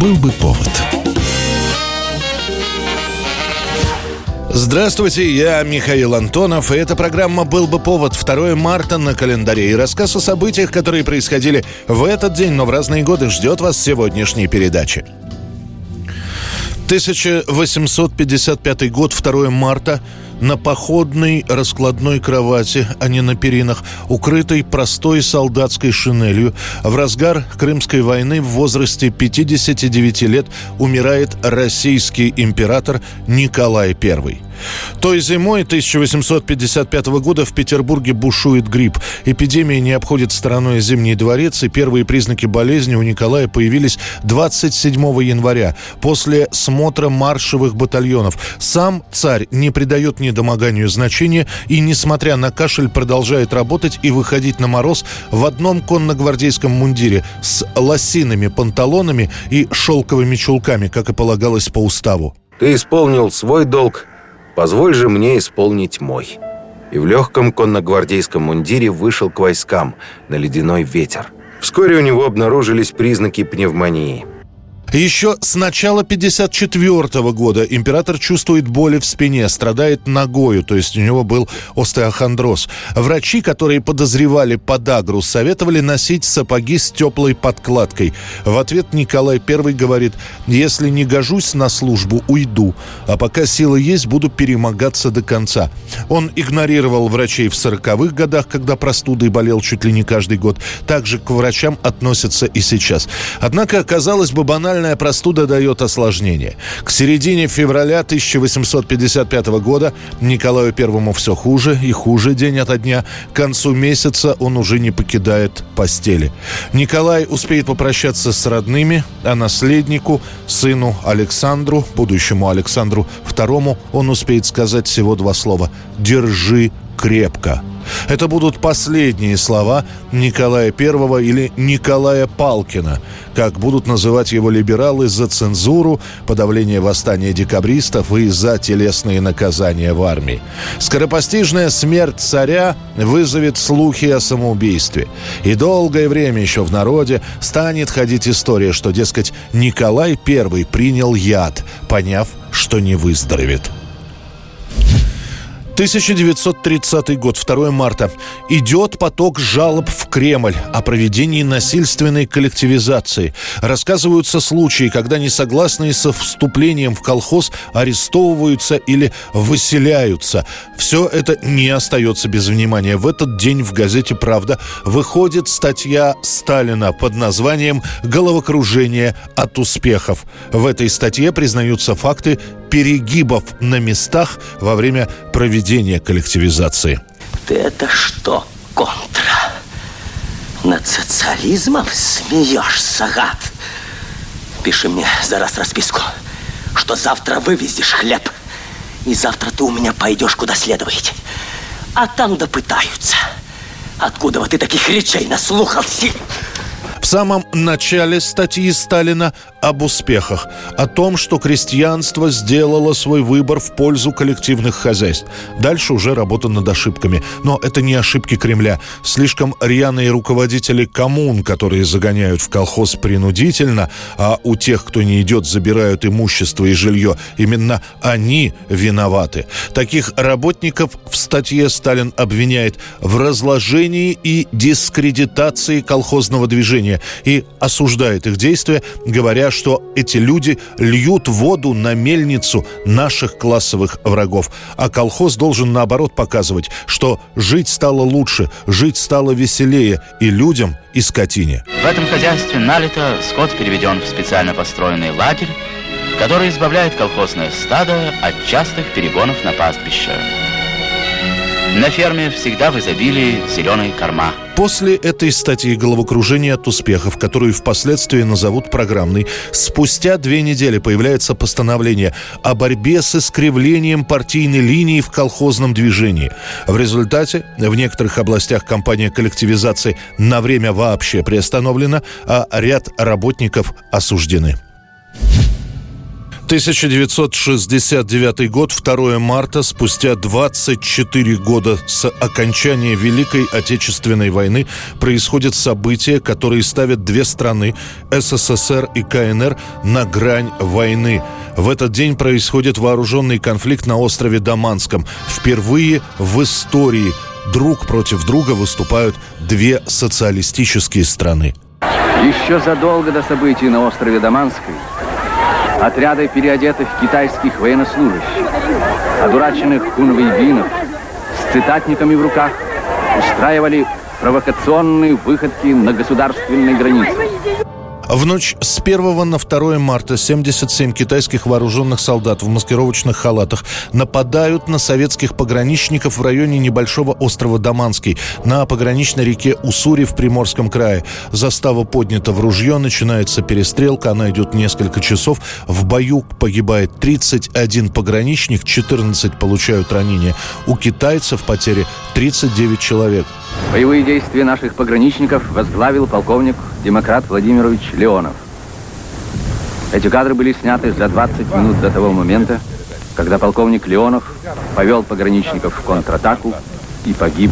Был бы повод. Здравствуйте, я Михаил Антонов, и эта программа «Был бы повод» 2 марта на календаре. И рассказ о событиях, которые происходили в этот день, но в разные годы, ждет вас сегодняшней передаче. 1855 год, 2 марта – на походной раскладной кровати, а не на перинах, укрытой простой солдатской шинелью, в разгар Крымской войны в возрасте 59 лет умирает российский император Николай I. Той зимой 1855 года в Петербурге бушует грипп. Эпидемия не обходит стороной Зимний дворец, и первые признаки болезни у Николая появились 27 января после смотра маршевых батальонов. Сам царь не придает недомоганию значения и, несмотря на кашель, продолжает работать и выходить на мороз в одном конногвардейском мундире с лосиными панталонами и шелковыми чулками, как и полагалось по уставу. Ты исполнил свой долг, Позволь же мне исполнить мой». И в легком конногвардейском мундире вышел к войскам на ледяной ветер. Вскоре у него обнаружились признаки пневмонии – еще с начала 54 года император чувствует боли в спине, страдает ногою, то есть у него был остеохондроз. Врачи, которые подозревали подагру, советовали носить сапоги с теплой подкладкой. В ответ Николай I говорит, если не гожусь на службу, уйду, а пока силы есть, буду перемогаться до конца. Он игнорировал врачей в 40-х годах, когда простудой болел чуть ли не каждый год. Также к врачам относятся и сейчас. Однако, казалось бы, банально Банальная простуда дает осложнение. К середине февраля 1855 года Николаю Первому все хуже и хуже день ото дня. К концу месяца он уже не покидает постели. Николай успеет попрощаться с родными, а наследнику, сыну Александру, будущему Александру II, он успеет сказать всего два слова «Держи крепко». Это будут последние слова Николая I или Николая Палкина, как будут называть его либералы за цензуру, подавление восстания декабристов и за телесные наказания в армии. Скоропостижная смерть царя вызовет слухи о самоубийстве. И долгое время еще в народе станет ходить история, что, дескать, Николай I принял яд, поняв, что не выздоровеет. 1930 год, 2 марта. Идет поток жалоб в Кремль о проведении насильственной коллективизации. Рассказываются случаи, когда несогласные со вступлением в колхоз арестовываются или выселяются. Все это не остается без внимания. В этот день в газете «Правда» выходит статья Сталина под названием «Головокружение от успехов». В этой статье признаются факты перегибов на местах во время проведения коллективизации. Ты это что, контра? Над социализмом смеешься, гад? Пиши мне за раз расписку, что завтра вывезешь хлеб, и завтра ты у меня пойдешь куда следует. А там допытаются. Откуда вот ты таких речей наслухался? Самом начале статьи Сталина об успехах, о том, что крестьянство сделало свой выбор в пользу коллективных хозяйств. Дальше уже работа над ошибками. Но это не ошибки Кремля. Слишком рьяные руководители коммун, которые загоняют в колхоз принудительно, а у тех, кто не идет, забирают имущество и жилье. Именно они виноваты. Таких работников в статье Сталин обвиняет в разложении и дискредитации колхозного движения и осуждает их действия, говоря что эти люди льют воду на мельницу наших классовых врагов. А колхоз должен, наоборот, показывать, что жить стало лучше, жить стало веселее и людям, и скотине. В этом хозяйстве налито скот переведен в специально построенный лагерь, который избавляет колхозное стадо от частых перегонов на пастбище. На ферме всегда в изобилии зеленые корма. После этой статьи «Головокружение от успехов», которую впоследствии назовут программной, спустя две недели появляется постановление о борьбе с искривлением партийной линии в колхозном движении. В результате в некоторых областях кампания коллективизации на время вообще приостановлена, а ряд работников осуждены. 1969 год, 2 марта, спустя 24 года с окончания Великой Отечественной войны, происходит событие, которое ставит две страны, СССР и КНР, на грань войны. В этот день происходит вооруженный конфликт на острове Даманском. Впервые в истории друг против друга выступают две социалистические страны. Еще задолго до событий на острове Даманской Отряды переодетых китайских военнослужащих, одураченных хунвейбинов с цитатниками в руках устраивали провокационные выходки на государственной границе. В ночь с 1 на 2 марта 77 китайских вооруженных солдат в маскировочных халатах нападают на советских пограничников в районе небольшого острова Даманский на пограничной реке Уссури в Приморском крае. Застава поднята в ружье, начинается перестрелка, она идет несколько часов. В бою погибает 31 пограничник, 14 получают ранения. У китайцев потери 39 человек. Боевые действия наших пограничников возглавил полковник Демократ Владимирович Леонов. Эти кадры были сняты за 20 минут до того момента, когда полковник Леонов повел пограничников в контратаку и погиб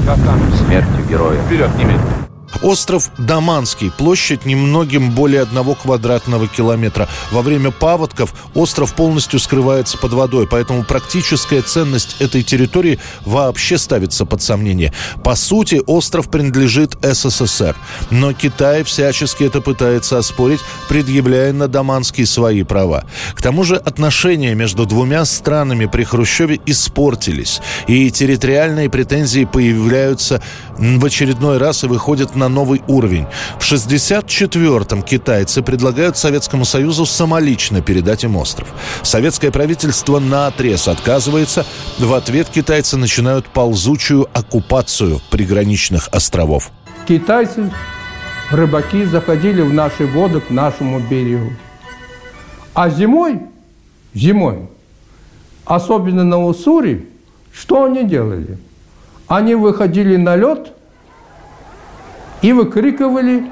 смертью героя. Вперед, немедленно! Остров Даманский, площадь немногим более одного квадратного километра. Во время паводков остров полностью скрывается под водой, поэтому практическая ценность этой территории вообще ставится под сомнение. По сути, остров принадлежит СССР, но Китай всячески это пытается оспорить, предъявляя на Даманский свои права. К тому же отношения между двумя странами при Хрущеве испортились, и территориальные претензии появляются в очередной раз и выходят на новый уровень. В 64-м китайцы предлагают Советскому Союзу самолично передать им остров. Советское правительство на отрез отказывается. В ответ китайцы начинают ползучую оккупацию приграничных островов. Китайцы, рыбаки заходили в наши воды к нашему берегу. А зимой, зимой, особенно на Уссури, что они делали? Они выходили на лед и выкрикивали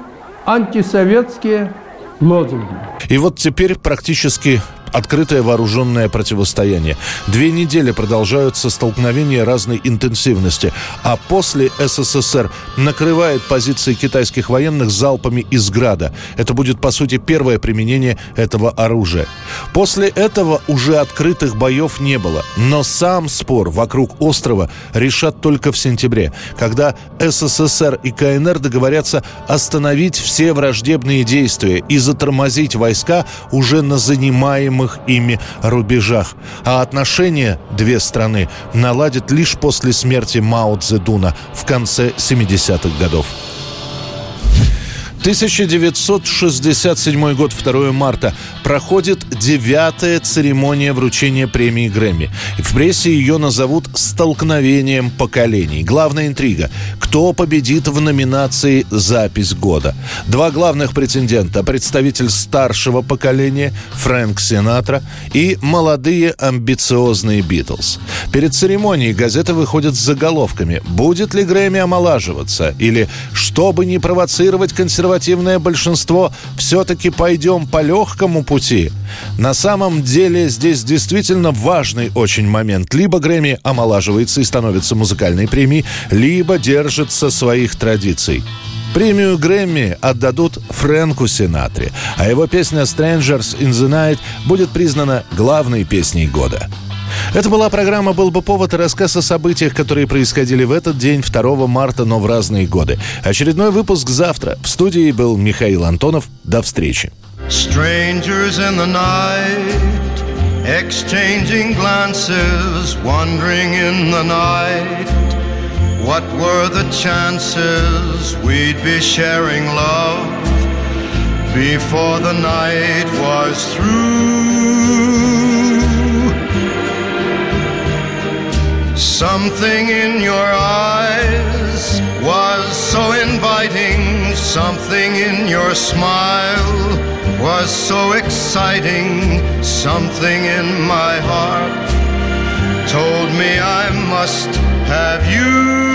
антисоветские лозунги. И вот теперь практически открытое вооруженное противостояние. Две недели продолжаются столкновения разной интенсивности, а после СССР накрывает позиции китайских военных залпами из града. Это будет, по сути, первое применение этого оружия. После этого уже открытых боев не было, но сам спор вокруг острова решат только в сентябре, когда СССР и КНР договорятся остановить все враждебные действия и затормозить войска уже на занимаемых неведомых ими рубежах. А отношения две страны наладят лишь после смерти Мао Цзэдуна в конце 70-х годов. 1967 год, 2 марта, проходит девятая церемония вручения премии Грэмми. В прессе ее назовут «Столкновением поколений». Главная интрига – кто победит в номинации «Запись года». Два главных претендента – представитель старшего поколения Фрэнк Синатра и молодые амбициозные Битлз. Перед церемонией газеты выходят с заголовками «Будет ли Грэмми омолаживаться?» или «Чтобы не провоцировать консервативных консервативное большинство все-таки пойдем по легкому пути. На самом деле здесь действительно важный очень момент. Либо Грэмми омолаживается и становится музыкальной премией, либо держится своих традиций. Премию Грэмми отдадут Фрэнку Синатре, а его песня «Strangers in the Night» будет признана главной песней года. Это была программа «Был бы повод» и рассказ о событиях, которые происходили в этот день, 2 марта, но в разные годы. Очередной выпуск завтра. В студии был Михаил Антонов. До встречи. Strangers in the night, exchanging glances, wandering in the night. What were the chances we'd be sharing love before the night was through? Something in your eyes was so inviting, something in your smile was so exciting, something in my heart told me I must have you.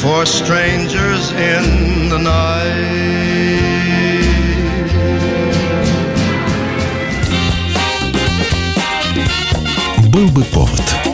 for strangers in the night. Был бы повод.